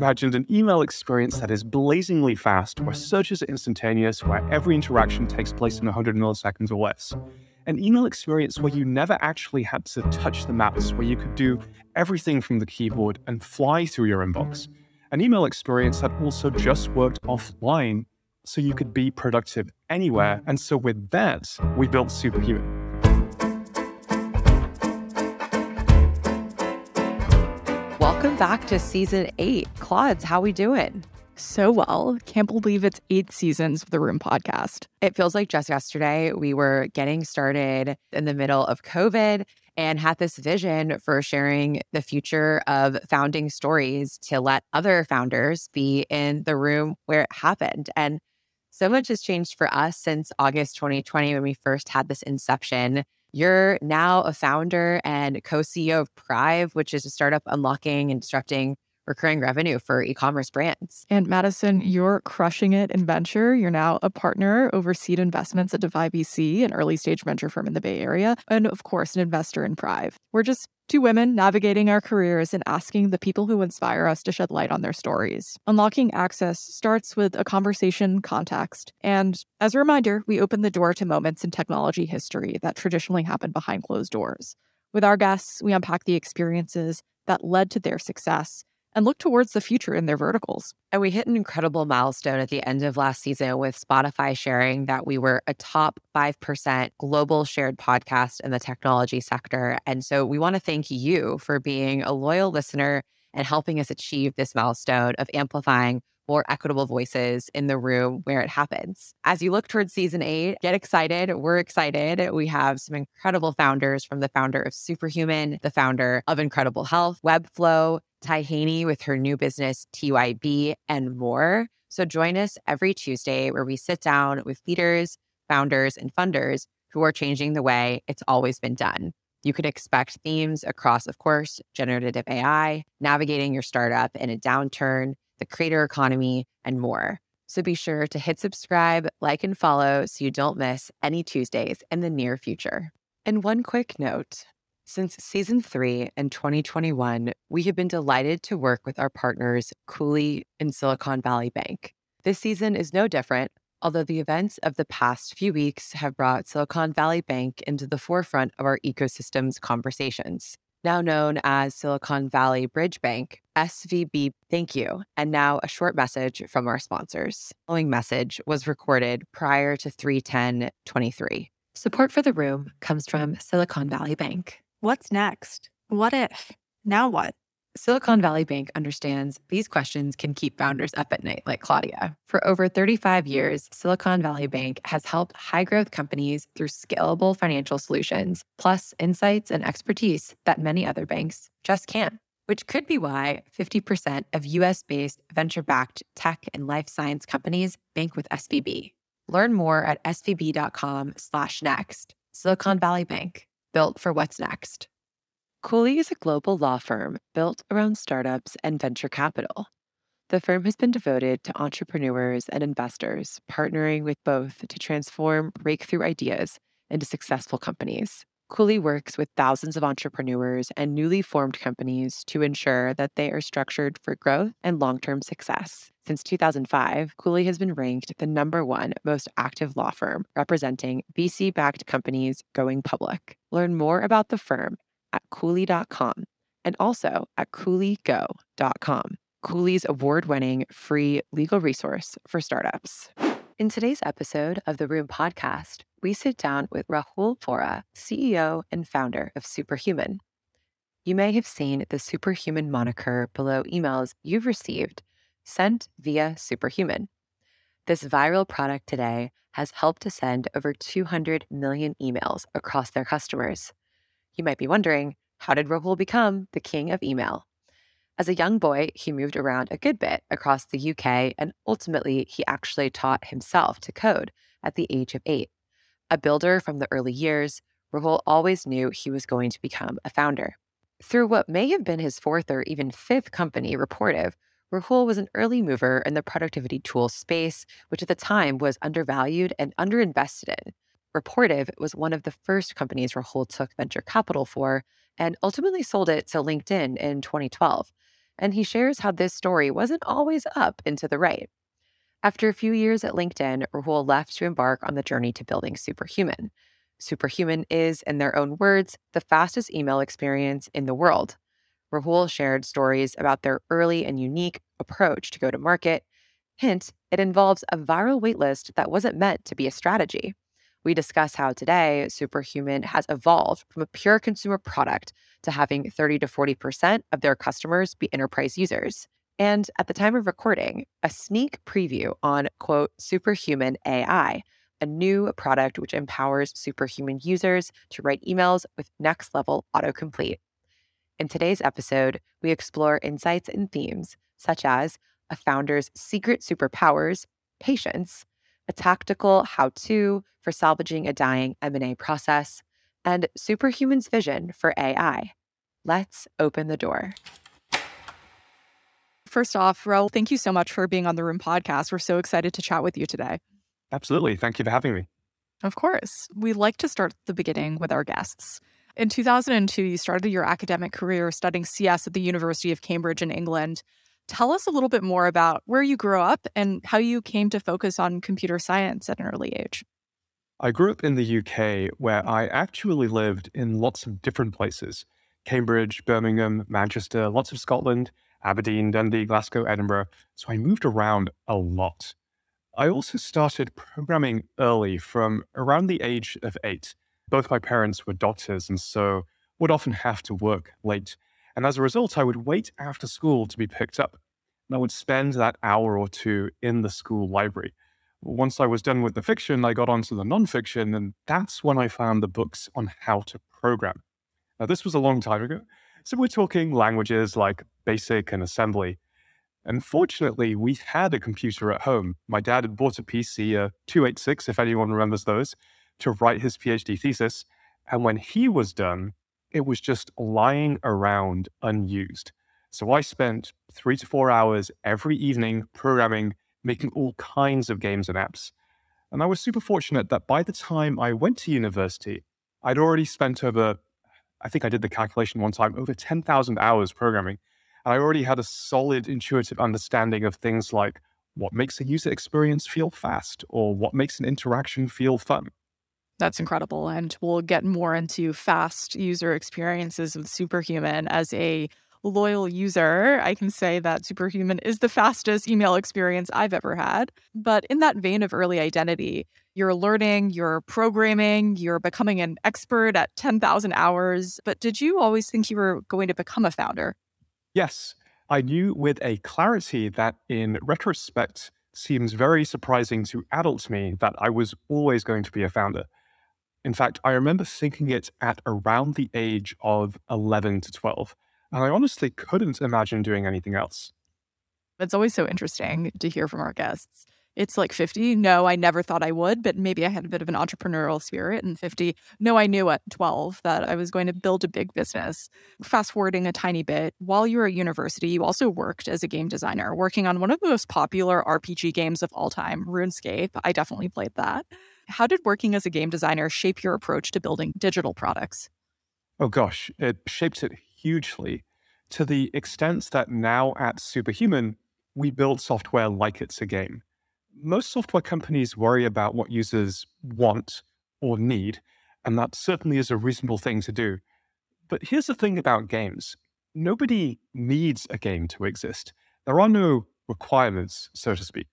imagined an email experience that is blazingly fast, where searches are instantaneous, where every interaction takes place in 100 milliseconds or less. An email experience where you never actually had to touch the mouse, where you could do everything from the keyboard and fly through your inbox. An email experience that also just worked offline, so you could be productive anywhere. And so, with that, we built Superhuman. Welcome back to season eight. Claudes, how we doing? So well. Can't believe it's eight seasons of the Room podcast. It feels like just yesterday we were getting started in the middle of COVID and had this vision for sharing the future of founding stories to let other founders be in the room where it happened. And so much has changed for us since August 2020 when we first had this inception. You're now a founder and co CEO of Prive, which is a startup unlocking and disrupting recurring revenue for e commerce brands. And Madison, you're crushing it in venture. You're now a partner over seed investments at Defy VC, an early stage venture firm in the Bay Area, and of course, an investor in Prive. We're just two women navigating our careers and asking the people who inspire us to shed light on their stories. Unlocking access starts with a conversation context. And as a reminder, we open the door to moments in technology history that traditionally happen behind closed doors. With our guests, we unpack the experiences that led to their success and look towards the future in their verticals. And we hit an incredible milestone at the end of last season with Spotify sharing that we were a top 5% global shared podcast in the technology sector. And so we want to thank you for being a loyal listener and helping us achieve this milestone of amplifying more equitable voices in the room where it happens. As you look towards season eight, get excited. We're excited. We have some incredible founders from the founder of Superhuman, the founder of Incredible Health, Webflow, Ty Haney with her new business, TYB, and more. So join us every Tuesday where we sit down with leaders, founders, and funders who are changing the way it's always been done. You can expect themes across, of course, generative AI, navigating your startup in a downturn, the creator economy, and more. So be sure to hit subscribe, like, and follow so you don't miss any Tuesdays in the near future. And one quick note since season three in 2021, we have been delighted to work with our partners, Cooley and Silicon Valley Bank. This season is no different, although the events of the past few weeks have brought Silicon Valley Bank into the forefront of our ecosystem's conversations. Now known as Silicon Valley Bridge Bank, SVB, thank you. And now a short message from our sponsors. The following message was recorded prior to 31023. Support for the room comes from Silicon Valley Bank. What's next? What if? Now what? Silicon Valley Bank understands these questions can keep founders up at night, like Claudia. For over 35 years, Silicon Valley Bank has helped high growth companies through scalable financial solutions, plus insights and expertise that many other banks just can't. Which could be why 50% of US based venture backed tech and life science companies bank with SVB. Learn more at svb.com/slash next. Silicon Valley Bank built for what's next. Cooley is a global law firm built around startups and venture capital. The firm has been devoted to entrepreneurs and investors, partnering with both to transform breakthrough ideas into successful companies. Cooley works with thousands of entrepreneurs and newly formed companies to ensure that they are structured for growth and long term success. Since 2005, Cooley has been ranked the number one most active law firm representing VC backed companies going public. Learn more about the firm at Cooley.com and also at CooleyGo.com, Cooley's award winning free legal resource for startups. In today's episode of the Room podcast, we sit down with Rahul Vohra, CEO and founder of Superhuman. You may have seen the Superhuman moniker below emails you've received sent via Superhuman. This viral product today has helped to send over 200 million emails across their customers. You might be wondering, how did Rahul become the king of email? As a young boy, he moved around a good bit across the UK, and ultimately, he actually taught himself to code at the age of eight. A builder from the early years, Rahul always knew he was going to become a founder. Through what may have been his fourth or even fifth company, Rapportive, Rahul was an early mover in the productivity tool space, which at the time was undervalued and underinvested in. Rapportive was one of the first companies Rahul took venture capital for and ultimately sold it to LinkedIn in 2012. and he shares how this story wasn't always up and to the right. After a few years at LinkedIn, Rahul left to embark on the journey to building Superhuman. Superhuman is, in their own words, the fastest email experience in the world. Rahul shared stories about their early and unique approach to go to market. Hint, it involves a viral waitlist that wasn't meant to be a strategy. We discuss how today Superhuman has evolved from a pure consumer product to having 30 to 40% of their customers be enterprise users. And at the time of recording, a sneak preview on, quote, Superhuman AI, a new product which empowers superhuman users to write emails with next level autocomplete. In today's episode, we explore insights and themes such as a founder's secret superpowers, patience, a tactical how-to for salvaging a dying M&A process, and Superhuman's vision for AI. Let's open the door. First off, Rahul, thank you so much for being on the Room podcast. We're so excited to chat with you today. Absolutely. Thank you for having me. Of course. We like to start the beginning with our guests. In 2002, you started your academic career studying CS at the University of Cambridge in England. Tell us a little bit more about where you grew up and how you came to focus on computer science at an early age. I grew up in the UK where I actually lived in lots of different places Cambridge, Birmingham, Manchester, lots of Scotland, Aberdeen, Dundee, Glasgow, Edinburgh. So I moved around a lot. I also started programming early from around the age of eight. Both my parents were doctors and so would often have to work late. And as a result, I would wait after school to be picked up. And I would spend that hour or two in the school library. Once I was done with the fiction, I got onto the nonfiction, and that's when I found the books on how to program. Now, this was a long time ago, so we're talking languages like BASIC and assembly. And fortunately, we had a computer at home. My dad had bought a PC, a 286, if anyone remembers those, to write his PhD thesis. And when he was done, it was just lying around unused. So I spent three to four hours every evening programming, making all kinds of games and apps. And I was super fortunate that by the time I went to university, I'd already spent over, I think I did the calculation one time, over 10,000 hours programming. And I already had a solid intuitive understanding of things like what makes a user experience feel fast or what makes an interaction feel fun. That's incredible. And we'll get more into fast user experiences with Superhuman as a loyal user. I can say that Superhuman is the fastest email experience I've ever had. But in that vein of early identity, you're learning, you're programming, you're becoming an expert at 10,000 hours. But did you always think you were going to become a founder? Yes, I knew with a clarity that in retrospect seems very surprising to adult me that I was always going to be a founder. In fact, I remember thinking it at around the age of 11 to 12, and I honestly couldn't imagine doing anything else. It's always so interesting to hear from our guests it's like 50. No, I never thought I would, but maybe I had a bit of an entrepreneurial spirit. And 50, no, I knew at 12 that I was going to build a big business. Fast forwarding a tiny bit, while you were at university, you also worked as a game designer, working on one of the most popular RPG games of all time, RuneScape. I definitely played that. How did working as a game designer shape your approach to building digital products? Oh gosh, it shaped it hugely to the extent that now at Superhuman, we build software like it's a game most software companies worry about what users want or need, and that certainly is a reasonable thing to do. But here's the thing about games nobody needs a game to exist. There are no requirements, so to speak.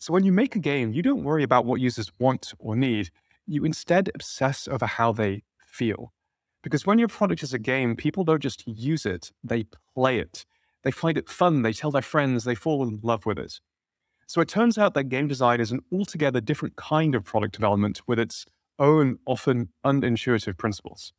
So when you make a game, you don't worry about what users want or need. You instead obsess over how they feel. Because when your product is a game, people don't just use it, they play it. They find it fun, they tell their friends, they fall in love with it. So it turns out that game design is an altogether different kind of product development with its own often unintuitive principles.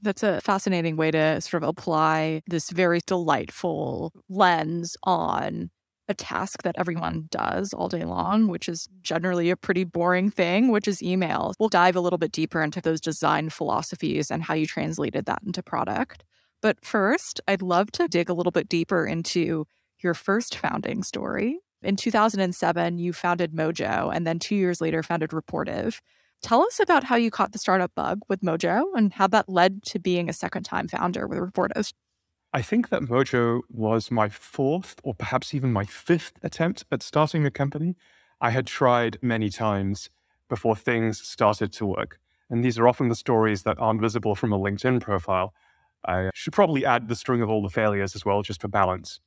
That's a fascinating way to sort of apply this very delightful lens on a task that everyone does all day long, which is generally a pretty boring thing, which is email. We'll dive a little bit deeper into those design philosophies and how you translated that into product. But first, I'd love to dig a little bit deeper into your first founding story. In 2007, you founded Mojo and then two years later founded Rapportive. Tell us about how you caught the startup bug with Mojo and how that led to being a second time founder with Rapportive. I think that Mojo was my fourth or perhaps even my fifth attempt at starting a company. I had tried many times before things started to work. And these are often the stories that aren't visible from a LinkedIn profile. I should probably add the string of all the failures as well, just for balance.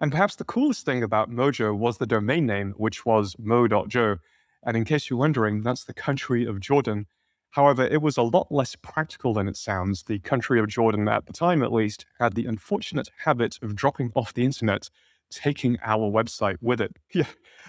And perhaps the coolest thing about Mojo was the domain name, which was mo.jo. And in case you're wondering, that's the country of Jordan. However, it was a lot less practical than it sounds. The country of Jordan, at the time at least, had the unfortunate habit of dropping off the internet, taking our website with it. Yeah.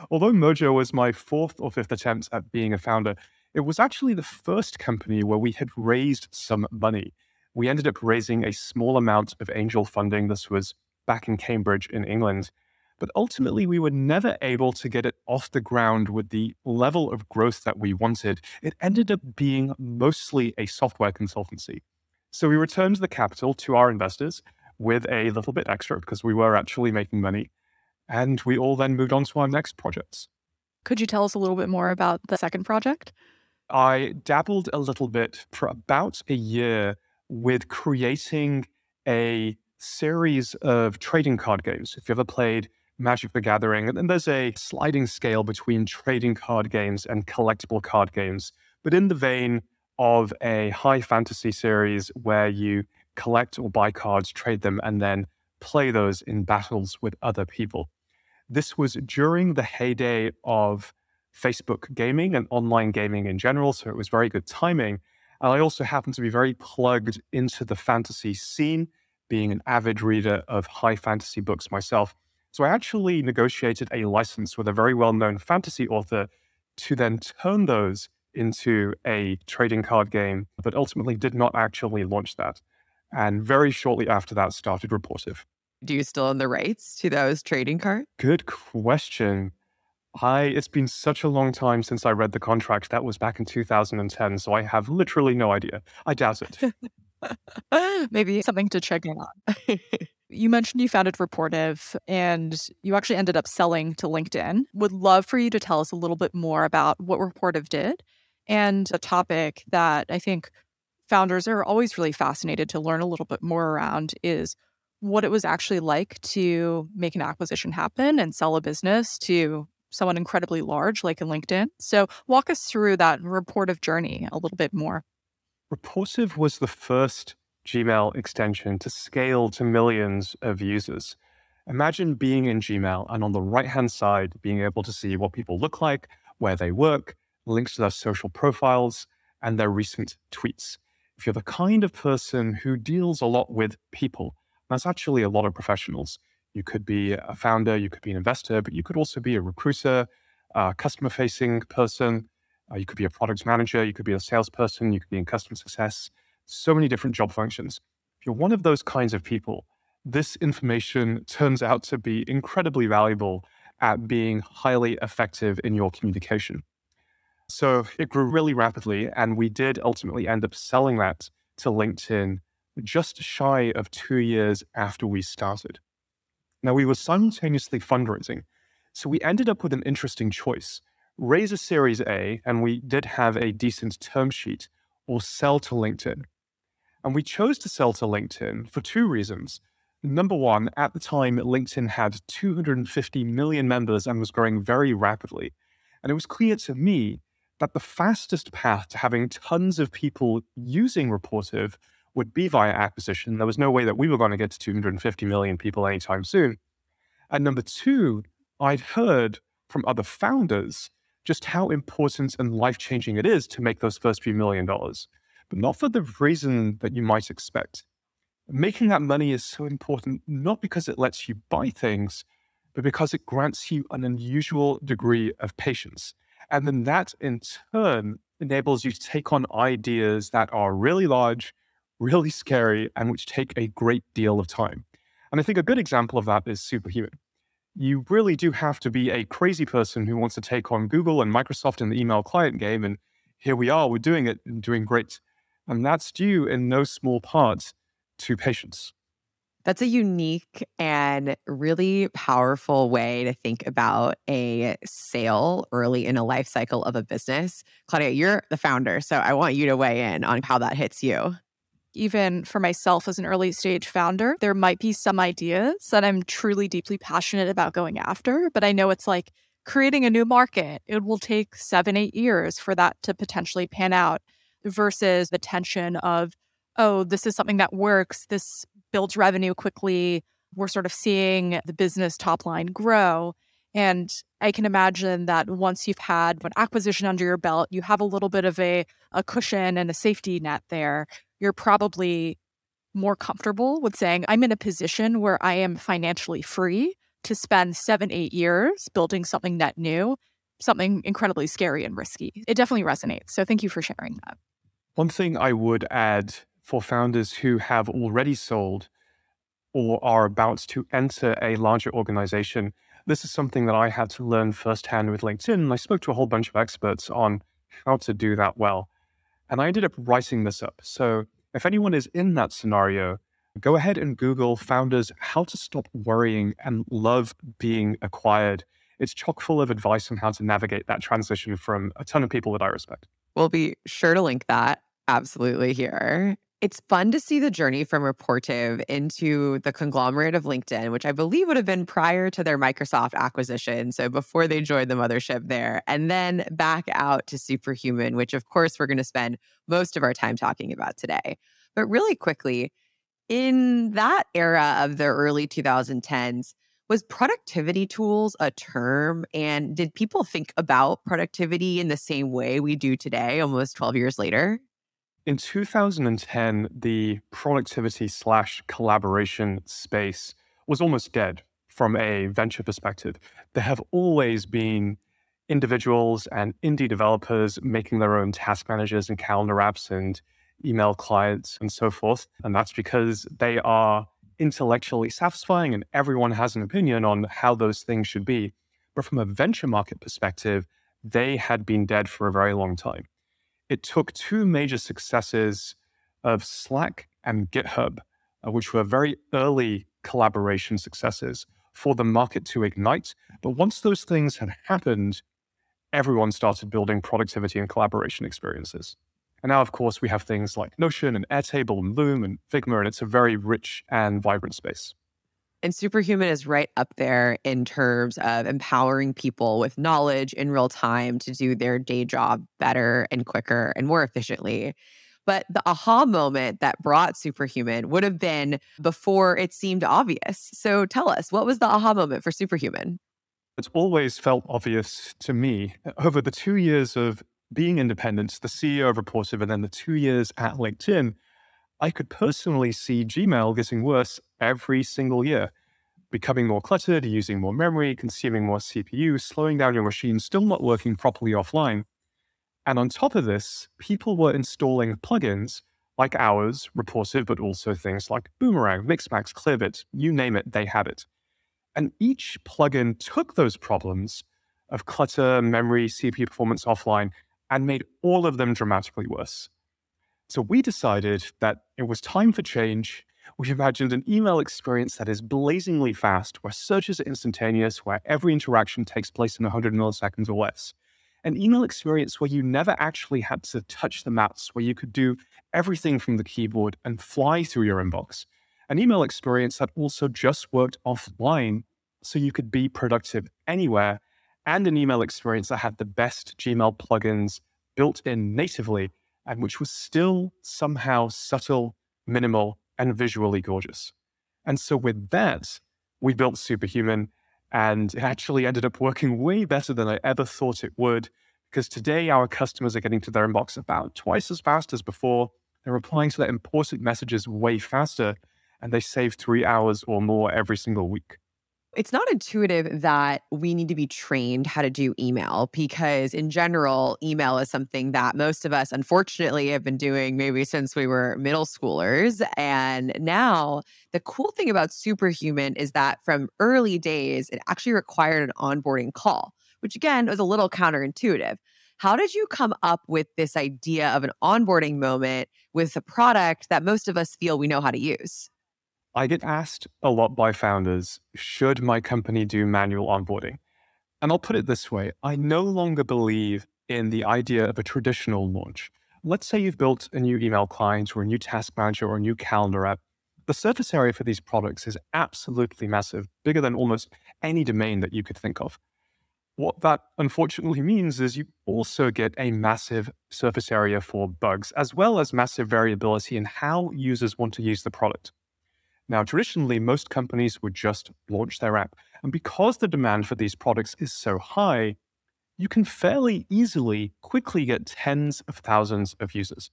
Although Mojo was my fourth or fifth attempt at being a founder, it was actually the first company where we had raised some money. We ended up raising a small amount of angel funding. This was back in Cambridge in England. But ultimately, we were never able to get it off the ground with the level of growth that we wanted. It ended up being mostly a software consultancy. So we returned the capital to our investors with a little bit extra because we were actually making money. And we all then moved on to our next projects. Could you tell us a little bit more about the second project? I dabbled a little bit for about a year with creating a series of trading card games. If you ever played Magic the Gathering, and then there's a sliding scale between trading card games and collectible card games, but in the vein of a high fantasy series where you collect or buy cards, trade them, and then play those in battles with other people. This was during the heyday of Facebook gaming and online gaming in general, so it was very good timing. And I also happened to be very plugged into the fantasy scene, being an avid reader of high fantasy books myself. So I actually negotiated a license with a very well known fantasy author to then turn those into a trading card game, but ultimately did not actually launch that. And very shortly after that started Rapportive. Do you still own the rights to those trading cards? Good question. I it's been such a long time since I read the contract. That was back in 2010, so I have literally no idea. I doubt it. Maybe something to check in on. you mentioned you founded Rapportive and you actually ended up selling to LinkedIn. Would love for you to tell us a little bit more about what Rapportive did and a topic that I think founders are always really fascinated to learn a little bit more around is what it was actually like to make an acquisition happen and sell a business to someone incredibly large like in LinkedIn. So walk us through that Rapportive journey a little bit more. Rapportive was the first Gmail extension to scale to millions of users. Imagine being in Gmail and on the right hand side, being able to see what people look like, where they work, links to their social profiles, and their recent tweets. If you're the kind of person who deals a lot with people, that's actually a lot of professionals. You could be a founder, you could be an investor, but you could also be a recruiter, a customer facing person. Uh, you could be a product manager, you could be a salesperson, you could be in customer success. So many different job functions. If you're one of those kinds of people, this information turns out to be incredibly valuable at being highly effective in your communication. So it grew really rapidly, and we did ultimately end up selling that to LinkedIn just shy of two years after we started. Now, we were simultaneously fundraising, so we ended up with an interesting choice raise a Series A, and we did have a decent term sheet, or sell to LinkedIn. And we chose to sell to LinkedIn for two reasons. Number one, at the time, LinkedIn had 250 million members and was growing very rapidly. And it was clear to me that the fastest path to having tons of people using Rapportive would be via acquisition. There was no way that we were going to get to 250 million people anytime soon. And number two, I'd heard from other founders just how important and life changing it is to make those first few million dollars, but not for the reason that you might expect. Making that money is so important, not because it lets you buy things, but because it grants you an unusual degree of patience. And then that in turn enables you to take on ideas that are really large, really scary, and which take a great deal of time. And I think a good example of that is Superhuman. You really do have to be a crazy person who wants to take on Google and Microsoft in the email client game. And here we are, we're doing it and doing great. And that's due in no small part to patience. That's a unique and really powerful way to think about a sale early in a life cycle of a business. Claudia, you're the founder, so I want you to weigh in on how that hits you. even for myself as an early stage founder, there might be some ideas that I'm truly deeply passionate about going after, but I know it's like creating a new market. It will take seven, eight years for that to potentially pan out versus the tension of, oh, this is something that works. This builds revenue quickly. We're sort of seeing the business top line grow. And I can imagine that once you've had an acquisition under your belt, you have a little bit of a, a cushion and a safety net there. You're probably more comfortable with saying, I'm in a position where I am financially free to spend seven, eight years building something net new, something incredibly scary and risky. It definitely resonates. So thank you for sharing that. One thing I would add for founders who have already sold or are about to enter a larger organization, this is something that I had to learn firsthand with LinkedIn. I spoke to a whole bunch of experts on how to do that well. And I ended up writing this up. So if anyone is in that scenario, go ahead and Google founders how to stop worrying and love being acquired. It's chock full of advice on how to navigate that transition from a ton of people that I respect. We'll be sure to link that absolutely here. It's fun to see the journey from Rapportive into the conglomerate of LinkedIn, which I believe would have been prior to their Microsoft acquisition. So before they joined the mothership there, and then back out to Superhuman, which of course we're going to spend most of our time talking about today. But really quickly, in that era of the early 2010s, was productivity tools a term? And did people think about productivity in the same way we do today, almost 12 years later? In 2010, the productivity slash collaboration space was almost dead from a venture perspective. There have always been individuals and indie developers making their own task managers and calendar apps and email clients and so forth. And that's because they are intellectually satisfying and everyone has an opinion on how those things should be. But from a venture market perspective, they had been dead for a very long time. It took two major successes of Slack and GitHub, uh, which were very early collaboration successes, for the market to ignite. But once those things had happened, everyone started building productivity and collaboration experiences. And now, of course, we have things like Notion and Airtable and Loom and Figma, and it's a very rich and vibrant space. And Superhuman is right up there in terms of empowering people with knowledge in real time to do their day job better and quicker and more efficiently. But the aha moment that brought Superhuman would have been before it seemed obvious. So tell us, what was the aha moment for Superhuman? It's always felt obvious to me over the two years of being independent, the CEO of Rapportive, and then the two years at LinkedIn, I could personally see Gmail getting worse every single year, becoming more cluttered, using more memory, consuming more CPU, slowing down your machine, still not working properly offline. And on top of this, people were installing plugins like ours, Rapportive, but also things like Boomerang, Mixmax, Clearbit, you name it, they had it. And each plugin took those problems of clutter, memory, CPU performance offline, and made all of them dramatically worse. So we decided that it was time for change. We imagined an email experience that is blazingly fast, where searches are instantaneous, where every interaction takes place in 100 milliseconds or less. An email experience where you never actually had to touch the mouse, where you could do everything from the keyboard and fly through your inbox. An email experience that also just worked offline, so you could be productive anywhere and an email experience that had the best Gmail plugins built in natively and which was still somehow subtle, minimal, and visually gorgeous. And so with that, we built Superhuman and it actually ended up working way better than I ever thought it would. Because today our customers are getting to their inbox about twice as fast as before. They're replying to their important messages way faster, and they save three hours or more every single week. It's not intuitive that we need to be trained how to do email because, in general, email is something that most of us, unfortunately, have been doing maybe since we were middle schoolers. And now, the cool thing about Superhuman is that from early days, it actually required an onboarding call, which again was a little counterintuitive. How did you come up with this idea of an onboarding moment with a product that most of us feel we know how to use? I get asked a lot by founders should my company do manual onboarding? And I'll put it this way I no longer believe in the idea of a traditional launch. let's say you've built a new email client or a new task manager or a new calendar app. The surface area for these products is absolutely massive, bigger than almost any domain that you could think of. What that unfortunately means is you also get a massive surface area for bugs, as well as massive variability in how users want to use the product. Now, traditionally, most companies would just launch their app. And because the demand for these products is so high, you can fairly easily quickly get tens of thousands of users.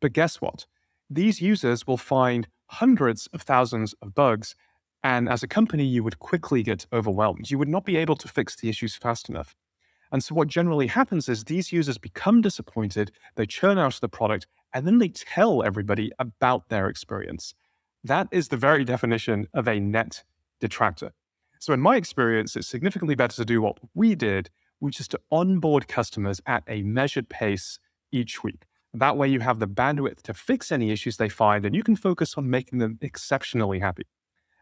But guess what? These users will find hundreds of thousands of bugs. And as a company, you would quickly get overwhelmed. You would not be able to fix the issues fast enough. And so, what generally happens is these users become disappointed, they churn out the product, and then they tell everybody about their experience. That is the very definition of a net detractor. So, in my experience, it's significantly better to do what we did, which is to onboard customers at a measured pace each week. That way, you have the bandwidth to fix any issues they find, and you can focus on making them exceptionally happy.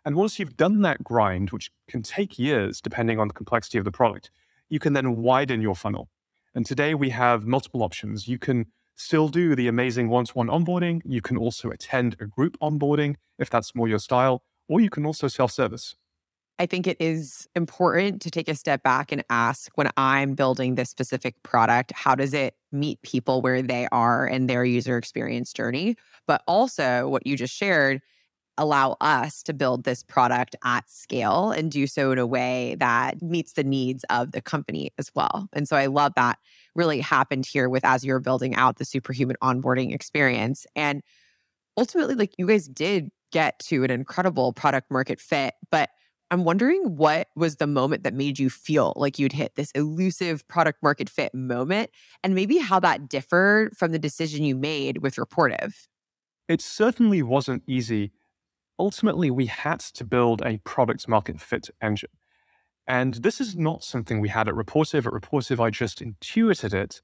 And once you've done that grind, which can take years depending on the complexity of the product, you can then widen your funnel. And today we have multiple options. You can still do the amazing one to one onboarding. You can also attend a group onboarding if that's more your style, or you can also self service. I think it is important to take a step back and ask when I'm building this specific product, how does it meet people where they are in their user experience journey? But also, what you just shared, allow us to build this product at scale and do so in a way that meets the needs of the company as well. And so I love that really happened here with as you're building out the superhuman onboarding experience. And ultimately, like you guys did get to an incredible product market fit, but I'm wondering what was the moment that made you feel like you'd hit this elusive product market fit moment, and maybe how that differed from the decision you made with Rapportive. It certainly wasn't easy. Ultimately, we had to build a product market fit engine. And this is not something we had at Rapportive. At Rapportive, I just intuited it.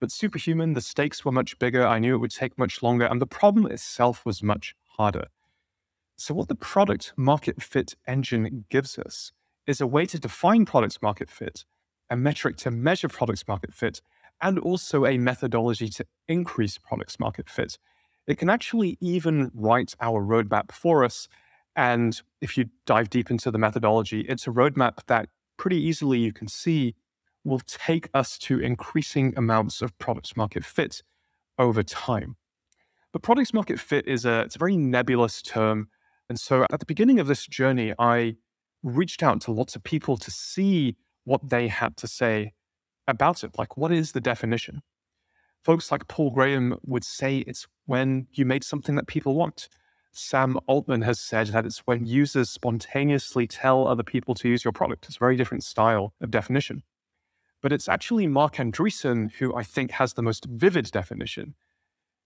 But Superhuman, the stakes were much bigger. I knew it would take much longer, and the problem itself was much harder. So, what the product market fit engine gives us is a way to define product market fit, a metric to measure product market fit, and also a methodology to increase product market fit. It can actually even write our roadmap for us. And if you dive deep into the methodology, it's a roadmap that pretty easily you can see will take us to increasing amounts of product market fit over time. But product market fit is a, it's a very nebulous term and so at the beginning of this journey, I reached out to lots of people to see what they had to say about it. Like, what is the definition? Folks like Paul Graham would say it's when you made something that people want. Sam Altman has said that it's when users spontaneously tell other people to use your product. It's a very different style of definition. But it's actually Marc Andreessen who I think has the most vivid definition.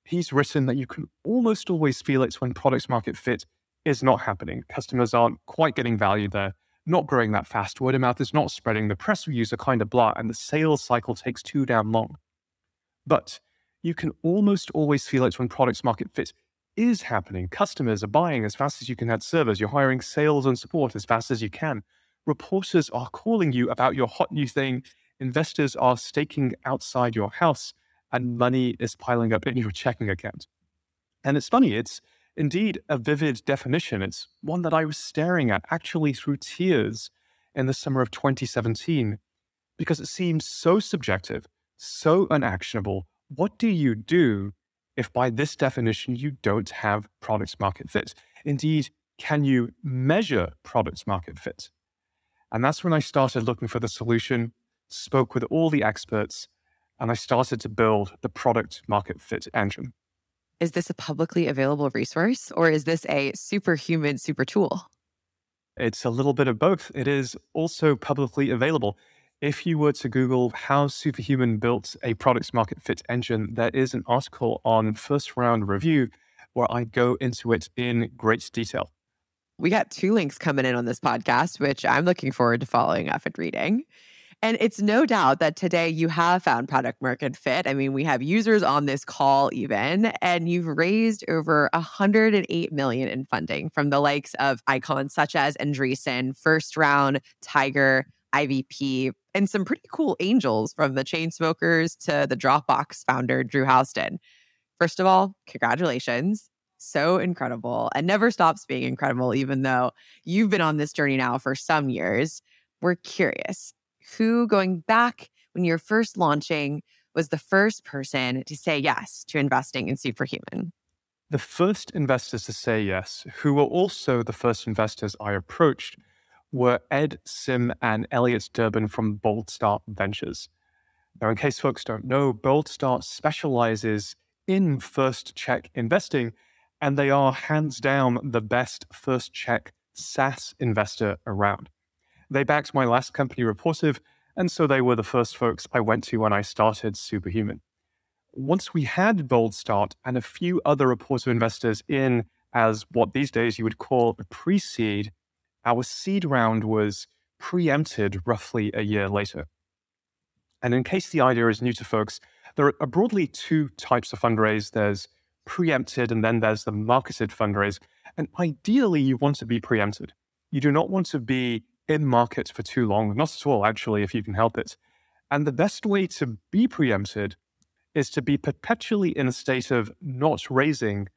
He's written that you can almost always feel it's when products market fit is not happening. Customers aren't quite getting value there, not growing that fast. Word of mouth is not spreading. The press reviews are kind of blah, and the sales cycle takes too damn long. But you can almost always feel it when products market fit is happening. Customers are buying as fast as you can add servers. You're hiring sales and support as fast as you can. Reporters are calling you about your hot new thing. Investors are staking outside your house, and money is piling up in your checking account. And it's funny, it's indeed a vivid definition. It's one that I was staring at actually through tears in the summer of 2017 because it seems so subjective, so unactionable. What do you do if by this definition you don't have product market fit? Indeed, can you measure product market fit? And that's when I started looking for the solution, spoke with all the experts, and I started to build the product market fit engine is this a publicly available resource or is this a superhuman super tool? It's a little bit of both. It is also publicly available. If you were to Google how Superhuman built a product market fit engine, there is an article on First Round Review where I go into it in great detail. We got two links coming in on this podcast, which I'm looking forward to following up and reading. And it's no doubt that today you have found product market fit. I mean, we have users on this call even, and you've raised over 108 million in funding from the likes of icons such as Andreessen, First Round, Tiger, IVP, and some pretty cool angels from the Chainsmokers to the Dropbox founder, Drew Houston. First of all, congratulations. So incredible and never stops being incredible, even though you've been on this journey now for some years. We're curious who, going back when you're first launching, was the first person to say yes to investing in Superhuman? The first investors to say yes, who were also the first investors I approached, were Ed Sim and Eliot Durbin from Boldstart Ventures. Now, in case folks don't know, Boldstart specializes in first check investing, and they are hands down the best first check SaaS investor around. They backed my last company, Rapportive, and so they were the first folks I went to when I started Superhuman. Once we had Boldstart and a few other Rapportive investors in as what these days you would call a pre seed, our seed round was preempted roughly a year later. And in case the idea is new to folks, there are broadly two types of fundraise there's preempted, and then there's the marketed fundraise. And ideally, you want to be preempted. You do not want to be in market for too long, not at all, actually, if you can help it. And the best way to be preempted is to be perpetually in a state of not raising,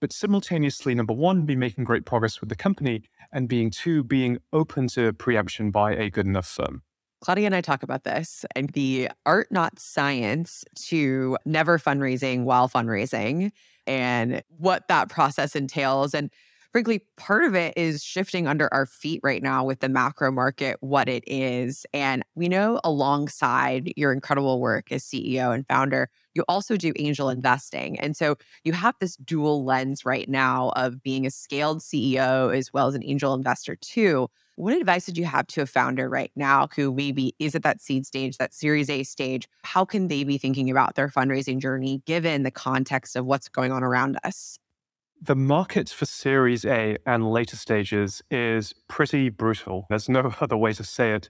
but simultaneously, number one, be making great progress with the company, and being two, being open to preemption by a good enough firm. Claudia and I talk about this and the art, not science, to never fundraising while fundraising and what that process entails. And frankly, part of it is shifting under our feet right now with the macro market, what it is. And we know alongside your incredible work as CEO and founder, you also do angel investing. And so you have this dual lens right now of being a scaled CEO as well as an angel investor, too. What advice would you have to a founder right now who maybe is at that seed stage, that series A stage? How can they be thinking about their fundraising journey given the context of what's going on around us? The market for Series A and later stages is pretty brutal. There's no other way to say it.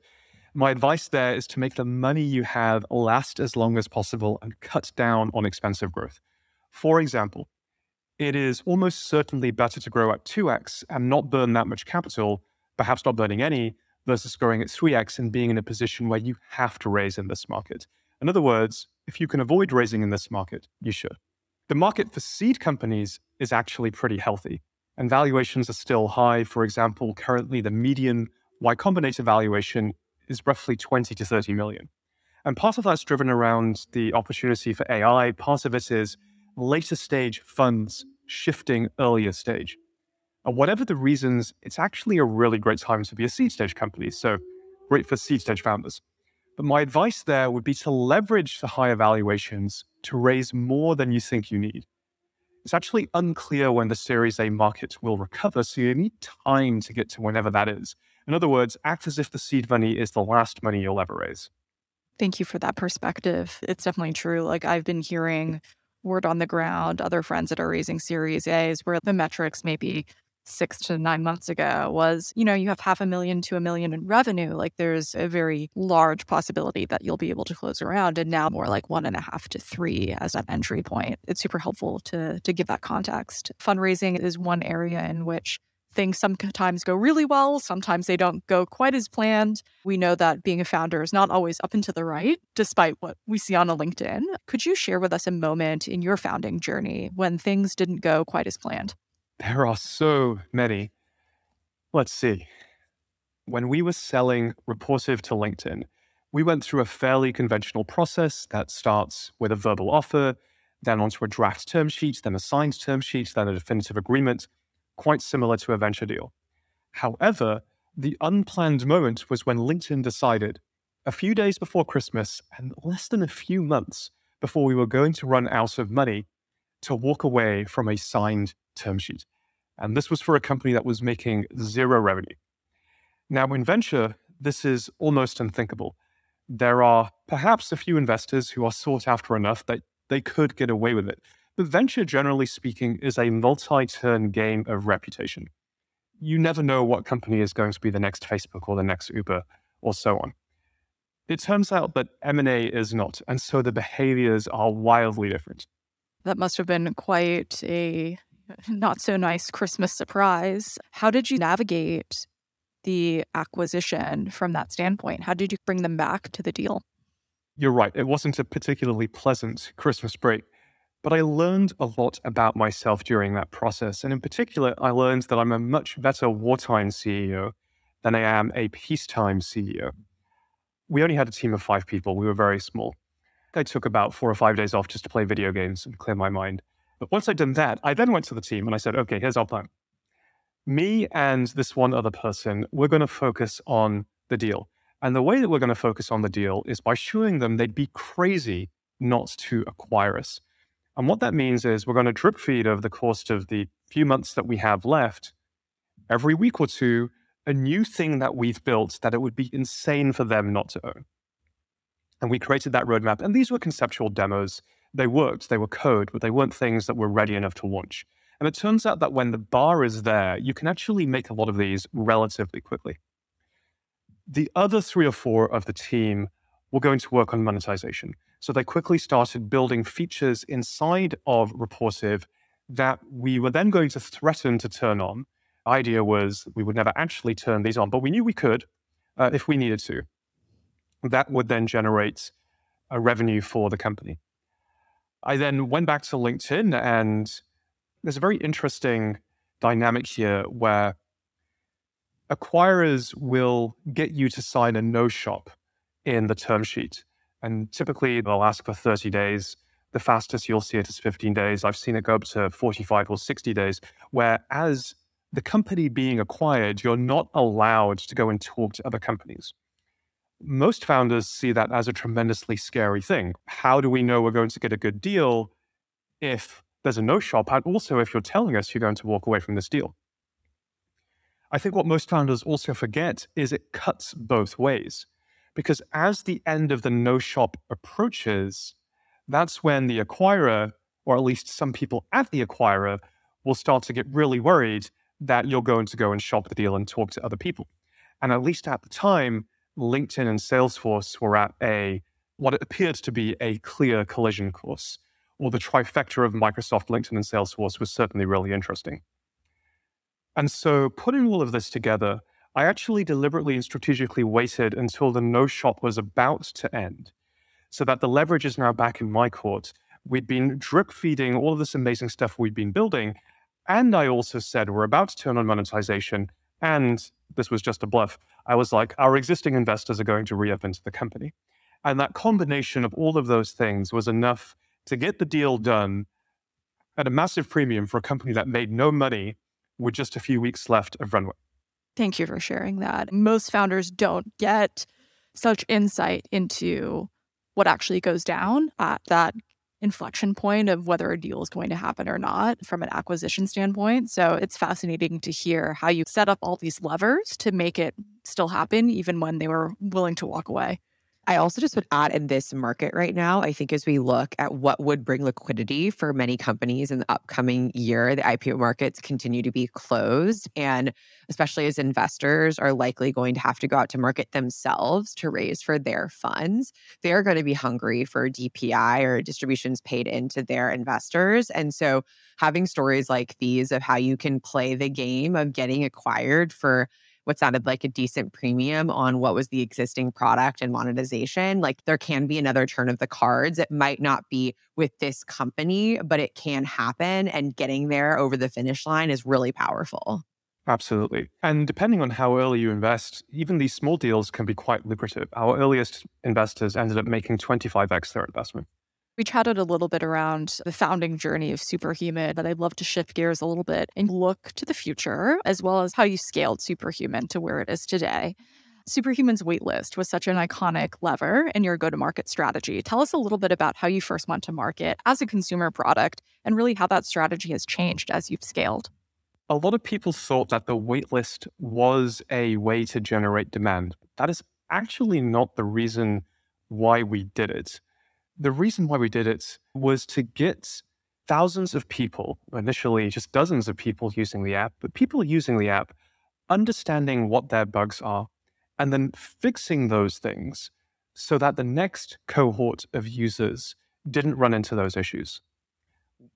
My advice there is to make the money you have last as long as possible and cut down on expensive growth. For example, it is almost certainly better to grow at 2x and not burn that much capital perhaps not burning any, versus growing at 3x and being in a position where you have to raise in this market. In other words, if you can avoid raising in this market, you should. The market for seed companies is actually pretty healthy, and valuations are still high. For example, currently the median Y Combinator valuation is roughly 20 to 30 million. And part of that's driven around the opportunity for AI. Part of it is later stage funds shifting earlier stage. And whatever the reasons, it's actually a really great time to be a seed stage company. So great for seed stage founders. But my advice there would be to leverage the higher valuations to raise more than you think you need. It's actually unclear when the Series A market will recover, so you need time to get to whenever that is. In other words, act as if the seed money is the last money you'll ever raise. Thank you for that perspective. It's definitely true. Like I've been hearing word on the ground, other friends that are raising Series A's where the metrics may be six to nine months ago was, you know, you have half a million to a million in revenue. Like there's a very large possibility that you'll be able to close around. And now more like one and a half to three as an entry point. It's super helpful to to give that context. Fundraising is one area in which things sometimes go really well, sometimes they don't go quite as planned. We know that being a founder is not always up and to the right, despite what we see on a LinkedIn. Could you share with us a moment in your founding journey when things didn't go quite as planned? There are so many. Let's see. When we were selling Rapportive to LinkedIn, we went through a fairly conventional process that starts with a verbal offer, then onto a draft term sheet, then a signed term sheet, then a definitive agreement, quite similar to a venture deal. However, the unplanned moment was when LinkedIn decided, a few days before Christmas and less than a few months before we were going to run out of money, to walk away from a signed term sheet. And this was for a company that was making zero revenue. Now, in venture, this is almost unthinkable. There are perhaps a few investors who are sought after enough that they could get away with it. But venture, generally speaking, is a multi turn game of reputation. You never know what company is going to be the next Facebook or the next Uber or so on. It turns out that M&A is not, and so the behaviors are wildly different. That must have been quite a not so nice Christmas surprise. How did you navigate the acquisition from that standpoint? How did you bring them back to the deal? You're right. It wasn't a particularly pleasant Christmas break. But I learned a lot about myself during that process. And in particular, I learned that I'm a much better wartime CEO than I am a peacetime CEO. We only had a team of five people, we were very small. I took about four or five days off just to play video games and clear my mind. But once I'd done that, I then went to the team and I said, okay, here's our plan. Me and this one other person, we're going to focus on the deal. And the way that we're going to focus on the deal is by showing them they'd be crazy not to acquire us. And what that means is we're going to drip feed over the course of the few months that we have left, every week or two, a new thing that we've built that it would be insane for them not to own. And we created that roadmap. And these were conceptual demos. They worked, they were code, but they weren't things that were ready enough to launch. And it turns out that when the bar is there, you can actually make a lot of these relatively quickly. The other three or four of the team were going to work on monetization. So they quickly started building features inside of Rapportive that we were then going to threaten to turn on. Idea was we would never actually turn these on, but we knew we could uh, if we needed to. That would then generate a revenue for the company. I then went back to LinkedIn, and there's a very interesting dynamic here where acquirers will get you to sign a no shop in the term sheet. And typically they'll ask for 30 days. The fastest you'll see it is 15 days. I've seen it go up to 45 or 60 days, where as the company being acquired, you're not allowed to go and talk to other companies. Most founders see that as a tremendously scary thing. How do we know we're going to get a good deal if there's a no shop? And also, if you're telling us you're going to walk away from this deal. I think what most founders also forget is it cuts both ways. Because as the end of the no shop approaches, that's when the acquirer, or at least some people at the acquirer, will start to get really worried that you're going to go and shop the deal and talk to other people. And at least at the time, LinkedIn and Salesforce were at a what appeared to be a clear collision course, or the trifecta of Microsoft, LinkedIn, and Salesforce was certainly really interesting. And so, putting all of this together, I actually deliberately and strategically waited until the no shop was about to end so that the leverage is now back in my court. We'd been drip feeding all of this amazing stuff we'd been building. And I also said we're about to turn on monetization. And this was just a bluff. I was like, our existing investors are going to re up into the company. And that combination of all of those things was enough to get the deal done at a massive premium for a company that made no money with just a few weeks left of runway. Thank you for sharing that. Most founders don't get such insight into what actually goes down at that inflection point of whether a deal is going to happen or not from an acquisition standpoint. So it's fascinating to hear how you set up all these levers to make it still happen, even when they were willing to walk away. I also just would add in this market right now, I think as we look at what would bring liquidity for many companies in the upcoming year, the IPO markets continue to be closed. And especially as investors are likely going to have to go out to market themselves to raise for their funds, they're going to be hungry for DPI or distributions paid into their investors. And so having stories like these of how you can play the game of getting acquired for what sounded like a decent premium on what was the existing product and monetization. Like there can be another turn of the cards. It might not be with this company, but it can happen. And getting there over the finish line is really powerful. Absolutely. And depending on how early you invest, even these small deals can be quite lucrative. Our earliest investors ended up making 25x their investment. We chatted a little bit around the founding journey of Superhuman, but I'd love to shift gears a little bit and look to the future, as well as how you scaled Superhuman to where it is today. Superhuman's waitlist was such an iconic lever in your go to market strategy. Tell us a little bit about how you first went to market as a consumer product and really how that strategy has changed as you've scaled. A lot of people thought that the waitlist was a way to generate demand. That is actually not the reason why we did it the reason why we did it was to get thousands of people, initially just dozens of people using the app, but people using the app understanding what their bugs are and then fixing those things so that the next cohort of users didn't run into those issues.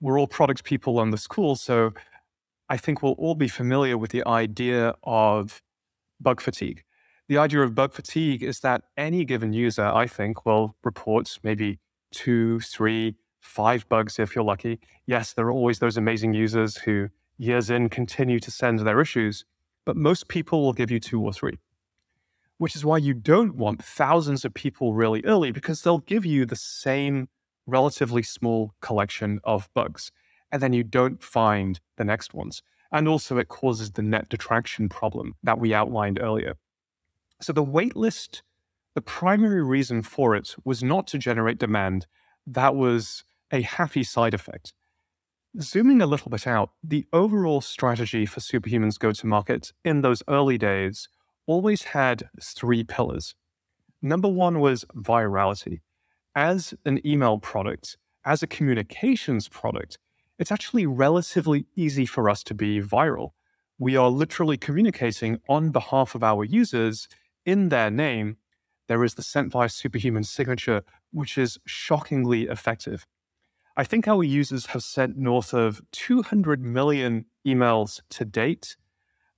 We're all product people on this call, so I think we'll all be familiar with the idea of bug fatigue. The idea of bug fatigue is that any given user, I think, will report maybe two, three, five bugs if you're lucky. Yes, there are always those amazing users who years in continue to send their issues, but most people will give you two or three. Which is why you don't want thousands of people really early because they'll give you the same relatively small collection of bugs. And then you don't find the next ones. And also, it causes the net detraction problem that we outlined earlier. So, the waitlist, the primary reason for it was not to generate demand. That was a happy side effect. Zooming a little bit out, the overall strategy for Superhuman's go to market in those early days always had three pillars. Number one was virality. As an email product, as a communications product, it's actually relatively easy for us to be viral. We are literally communicating on behalf of our users in their name. There is the sent via superhuman signature, which is shockingly effective. I think our users have sent north of 200 million emails to date,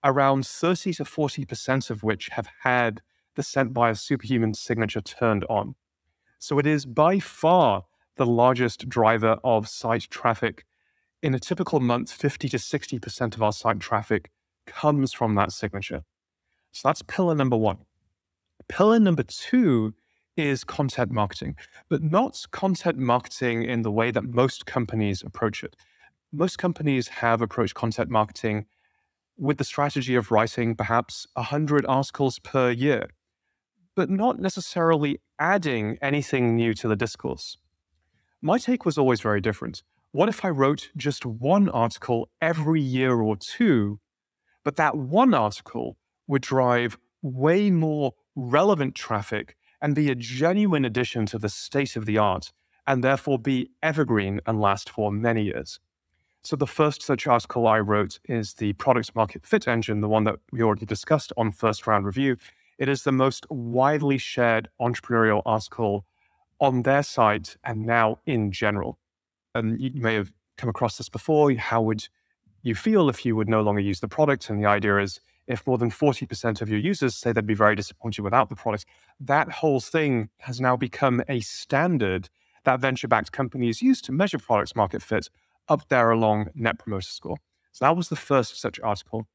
around 30 to 40% of which have had the sent by a superhuman signature turned on. So it is by far the largest driver of site traffic. In a typical month, 50 to 60% of our site traffic comes from that signature. So that's pillar number one. Pillar number two is content marketing, but not content marketing in the way that most companies approach it. Most companies have approached content marketing with the strategy of writing perhaps 100 articles per year, but not necessarily adding anything new to the discourse. My take was always very different. What if I wrote just one article every year or two, but that one article would drive way more relevant traffic and be a genuine addition to the state of the art, and therefore be evergreen and last for many years. So, the first such article I wrote is the product market fit engine, the one that we already discussed on first round review. It is the most widely shared entrepreneurial article on their site and now in general. And you may have come across this before. How would you feel if you would no longer use the product? And the idea is if more than 40% of your users say they'd be very disappointed without the product, that whole thing has now become a standard that venture backed companies use to measure products market fit up there along Net Promoter Score. So that was the first such article.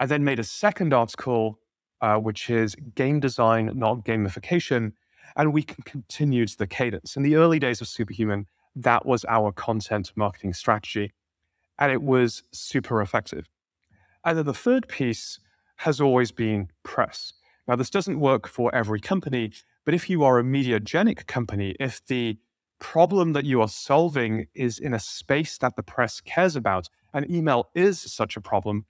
I then made a second article, uh, which is game design, not gamification. And we continued the cadence. In the early days of Superhuman, that was our content marketing strategy. And it was super effective. And then the third piece has always been press. Now, this doesn't work for every company, but if you are a mediagenic company, if the problem that you are solving is in a space that the press cares about, and email is such a problem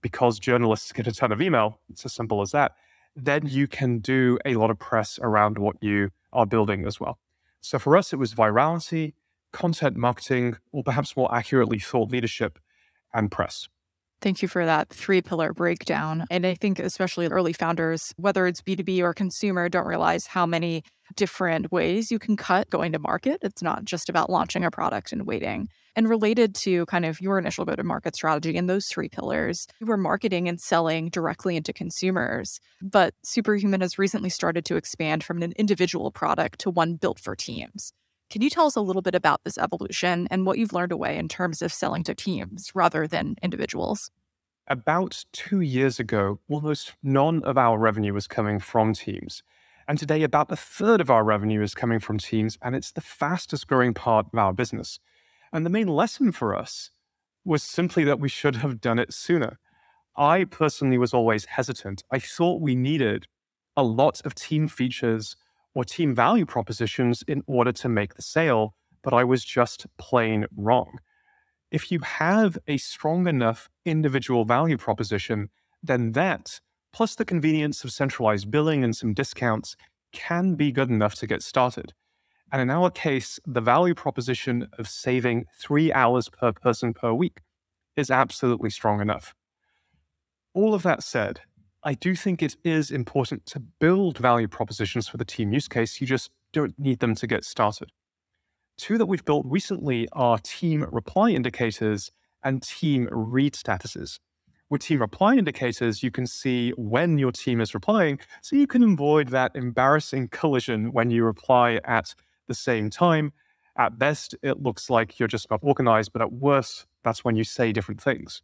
because journalists get a ton of email, it's as simple as that, then you can do a lot of press around what you are building as well. So for us, it was virality, content marketing, or perhaps more accurately, thought leadership and press. Thank you for that three pillar breakdown. And I think, especially early founders, whether it's B2B or consumer, don't realize how many different ways you can cut going to market. It's not just about launching a product and waiting. And related to kind of your initial go to market strategy in those three pillars, you were marketing and selling directly into consumers. But Superhuman has recently started to expand from an individual product to one built for teams. Can you tell us a little bit about this evolution and what you've learned away in terms of selling to teams rather than individuals? About two years ago, almost none of our revenue was coming from teams. And today, about a third of our revenue is coming from teams, and it's the fastest growing part of our business. And the main lesson for us was simply that we should have done it sooner. I personally was always hesitant. I thought we needed a lot of team features or team value propositions in order to make the sale, but I was just plain wrong. If you have a strong enough individual value proposition, then that, plus the convenience of centralized billing and some discounts, can be good enough to get started. And in our case, the value proposition of saving three hours per person per week is absolutely strong enough. All of that said, I do think it is important to build value propositions for the team use case. You just don't need them to get started. Two that we've built recently are team reply indicators and team read statuses. With team reply indicators, you can see when your team is replying, so you can avoid that embarrassing collision when you reply at the same time. At best, it looks like you're just not organized, but at worst, that's when you say different things.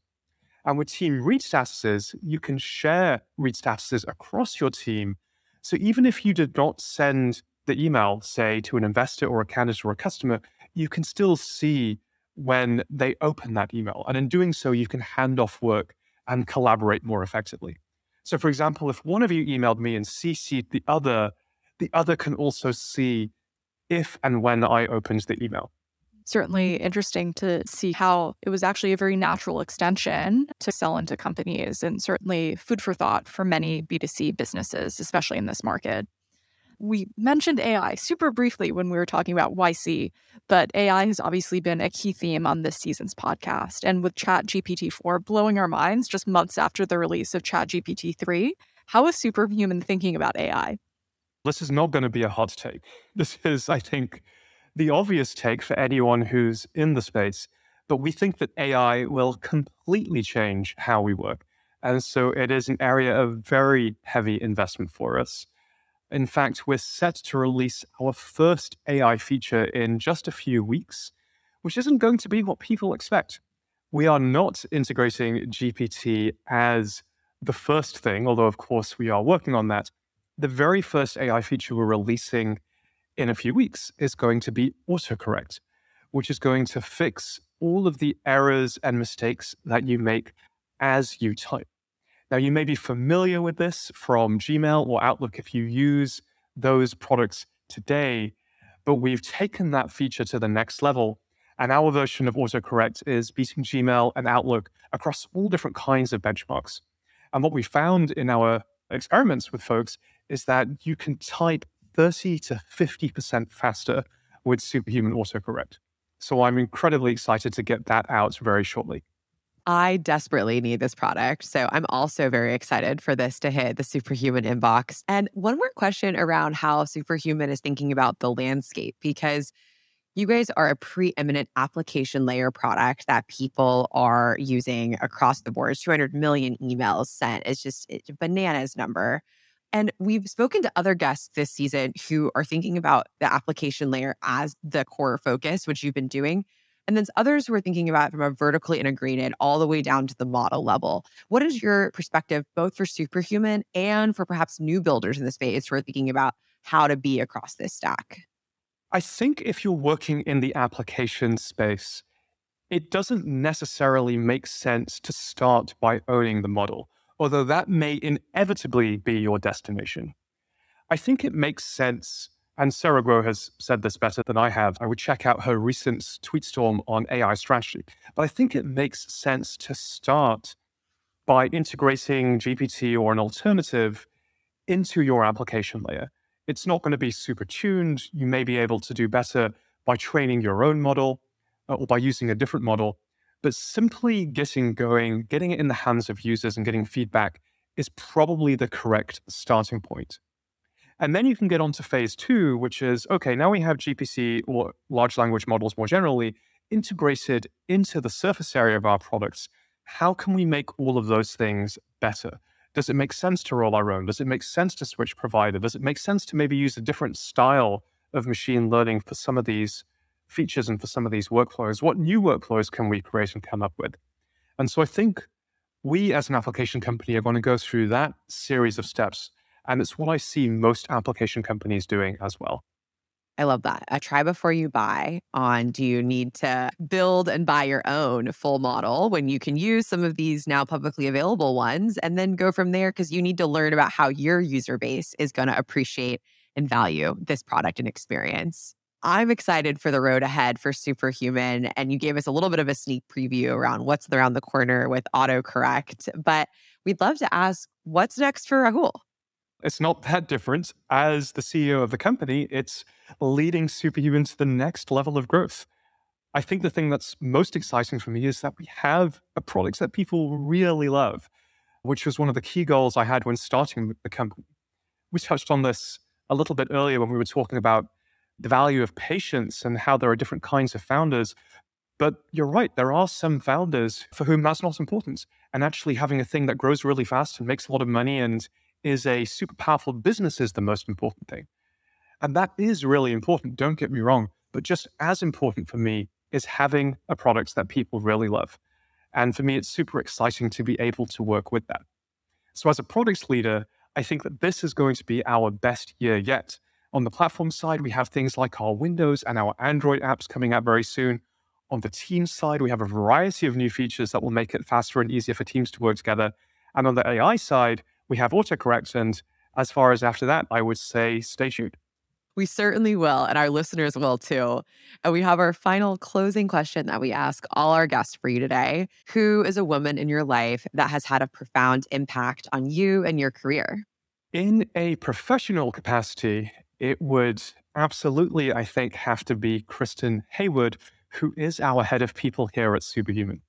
And with team read statuses, you can share read statuses across your team. So even if you did not send the email, say, to an investor or a candidate or a customer, you can still see when they open that email. And in doing so, you can hand off work and collaborate more effectively. So, for example, if one of you emailed me and CC'd the other, the other can also see if and when I opened the email. Certainly interesting to see how it was actually a very natural extension to sell into companies and certainly food for thought for many B2C businesses, especially in this market we mentioned AI super briefly when we were talking about YC, but AI has obviously been a key theme on this season's podcast. And with Chat GPT 4 blowing our minds just months after the release of Chat GPT 3, how is Superhuman thinking about AI? This is not going to be a hot take. This is, I think, the obvious take for anyone who's in the space. But we think that AI will completely change how we work. And so it is an area of very heavy investment for us. In fact, we're set to release our first AI feature in just a few weeks, which isn't going to be what people expect. We are not integrating GPT as the first thing, although, of course, we are working on that. The very first AI feature we're releasing in a few weeks is going to be autocorrect, which is going to fix all of the errors and mistakes that you make as you type. Now, you may be familiar with this from Gmail or Outlook if you use those products today, but we've taken that feature to the next level. And our version of autocorrect is beating Gmail and Outlook across all different kinds of benchmarks. And what we found in our experiments with folks is that you can type 30 to 50% faster with superhuman autocorrect. So I'm incredibly excited to get that out very shortly. I desperately need this product. So I'm also very excited for this to hit the Superhuman inbox. And one more question around how Superhuman is thinking about the landscape, because you guys are a preeminent application layer product that people are using across the board. 200 million emails sent. It's just bananas number. And we've spoken to other guests this season who are thinking about the application layer as the core focus, which you've been doing. And then others who are thinking about from a vertically integrated all the way down to the model level. What is your perspective, both for superhuman and for perhaps new builders in the space who are thinking about how to be across this stack? I think if you're working in the application space, it doesn't necessarily make sense to start by owning the model, although that may inevitably be your destination. I think it makes sense and Sarah Guo has said this better than I have. I would check out her recent tweet storm on AI strategy. But I think it makes sense to start by integrating GPT or an alternative into your application layer. It's not going to be super tuned. You may be able to do better by training your own model uh, or by using a different model. But simply getting going, getting it in the hands of users and getting feedback is probably the correct starting point. And then you can get on to phase two, which is okay, now we have GPT or large language models more generally integrated into the surface area of our products. How can we make all of those things better? Does it make sense to roll our own? Does it make sense to switch provider? Does it make sense to maybe use a different style of machine learning for some of these features and for some of these workflows? What new workflows can we create and come up with? And so I think we as an application company are going to go through that series of steps and it's what I see most application companies doing as well. I love that. A try before you buy on do you need to build and buy your own full model when you can use some of these now publicly available ones and then go from there because you need to learn about how your user base is going to appreciate and value this product and experience. I'm excited for the road ahead for Superhuman. And you gave us a little bit of a sneak preview around what's around the corner with autocorrect. But we'd love to ask what's next for Rahul? It's not that different. As the CEO of the company, it's leading Superhuman to the next level of growth. I think the thing that's most exciting for me is that we have a product that people really love, which was one of the key goals I had when starting the company. We touched on this a little bit earlier when we were talking about the value of patience and how there are different kinds of founders. But you're right, there are some founders for whom that's not important. And actually having a thing that grows really fast and makes a lot of money and is a super powerful business is the most important thing. And that is really important, don't get me wrong. But just as important for me is having a product that people really love. And for me, it's super exciting to be able to work with that. So, as a product leader, I think that this is going to be our best year yet. On the platform side, we have things like our Windows and our Android apps coming out very soon. On the Teams side, we have a variety of new features that will make it faster and easier for teams to work together. And on the AI side, we have autocorrect. And as far as after that, I would say stay tuned. We certainly will, and our listeners will too. And we have our final closing question that we ask all our guests for you today Who is a woman in your life that has had a profound impact on you and your career? In a professional capacity, it would absolutely, I think, have to be Kristen Hayward, who is our head of people here at Superhuman.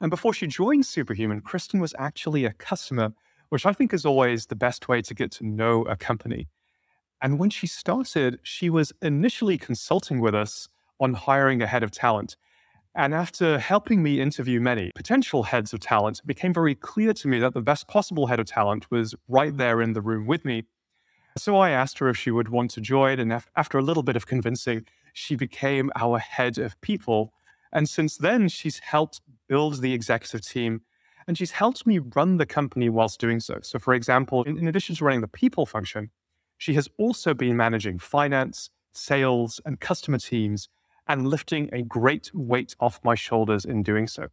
And before she joined Superhuman, Kristen was actually a customer, which I think is always the best way to get to know a company. And when she started, she was initially consulting with us on hiring a head of talent. And after helping me interview many potential heads of talent, it became very clear to me that the best possible head of talent was right there in the room with me. So I asked her if she would want to join, and after a little bit of convincing, she became our head of people. And since then, she's helped build the executive team and she's helped me run the company whilst doing so. So, for example, in, in addition to running the people function, she has also been managing finance, sales, and customer teams and lifting a great weight off my shoulders in doing so.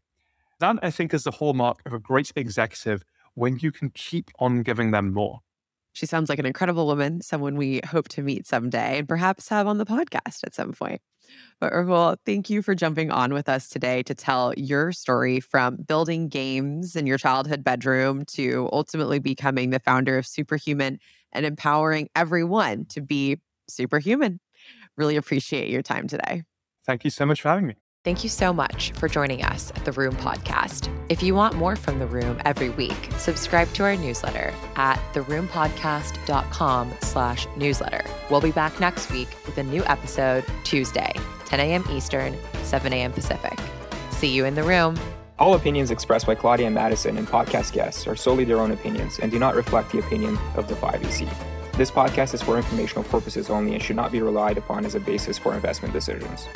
That, I think, is the hallmark of a great executive when you can keep on giving them more. She sounds like an incredible woman, someone we hope to meet someday and perhaps have on the podcast at some point. But Rahul, thank you for jumping on with us today to tell your story from building games in your childhood bedroom to ultimately becoming the founder of Superhuman and empowering everyone to be superhuman. Really appreciate your time today. Thank you so much for having me. Thank you so much for joining us at The Room Podcast. If you want more from The Room every week, subscribe to our newsletter at theroompodcast.com slash newsletter. We'll be back next week with a new episode Tuesday, 10 a.m. Eastern, 7 a.m. Pacific. See you in the room. All opinions expressed by Claudia and Madison and podcast guests are solely their own opinions and do not reflect the opinion of the 5EC. This podcast is for informational purposes only and should not be relied upon as a basis for investment decisions.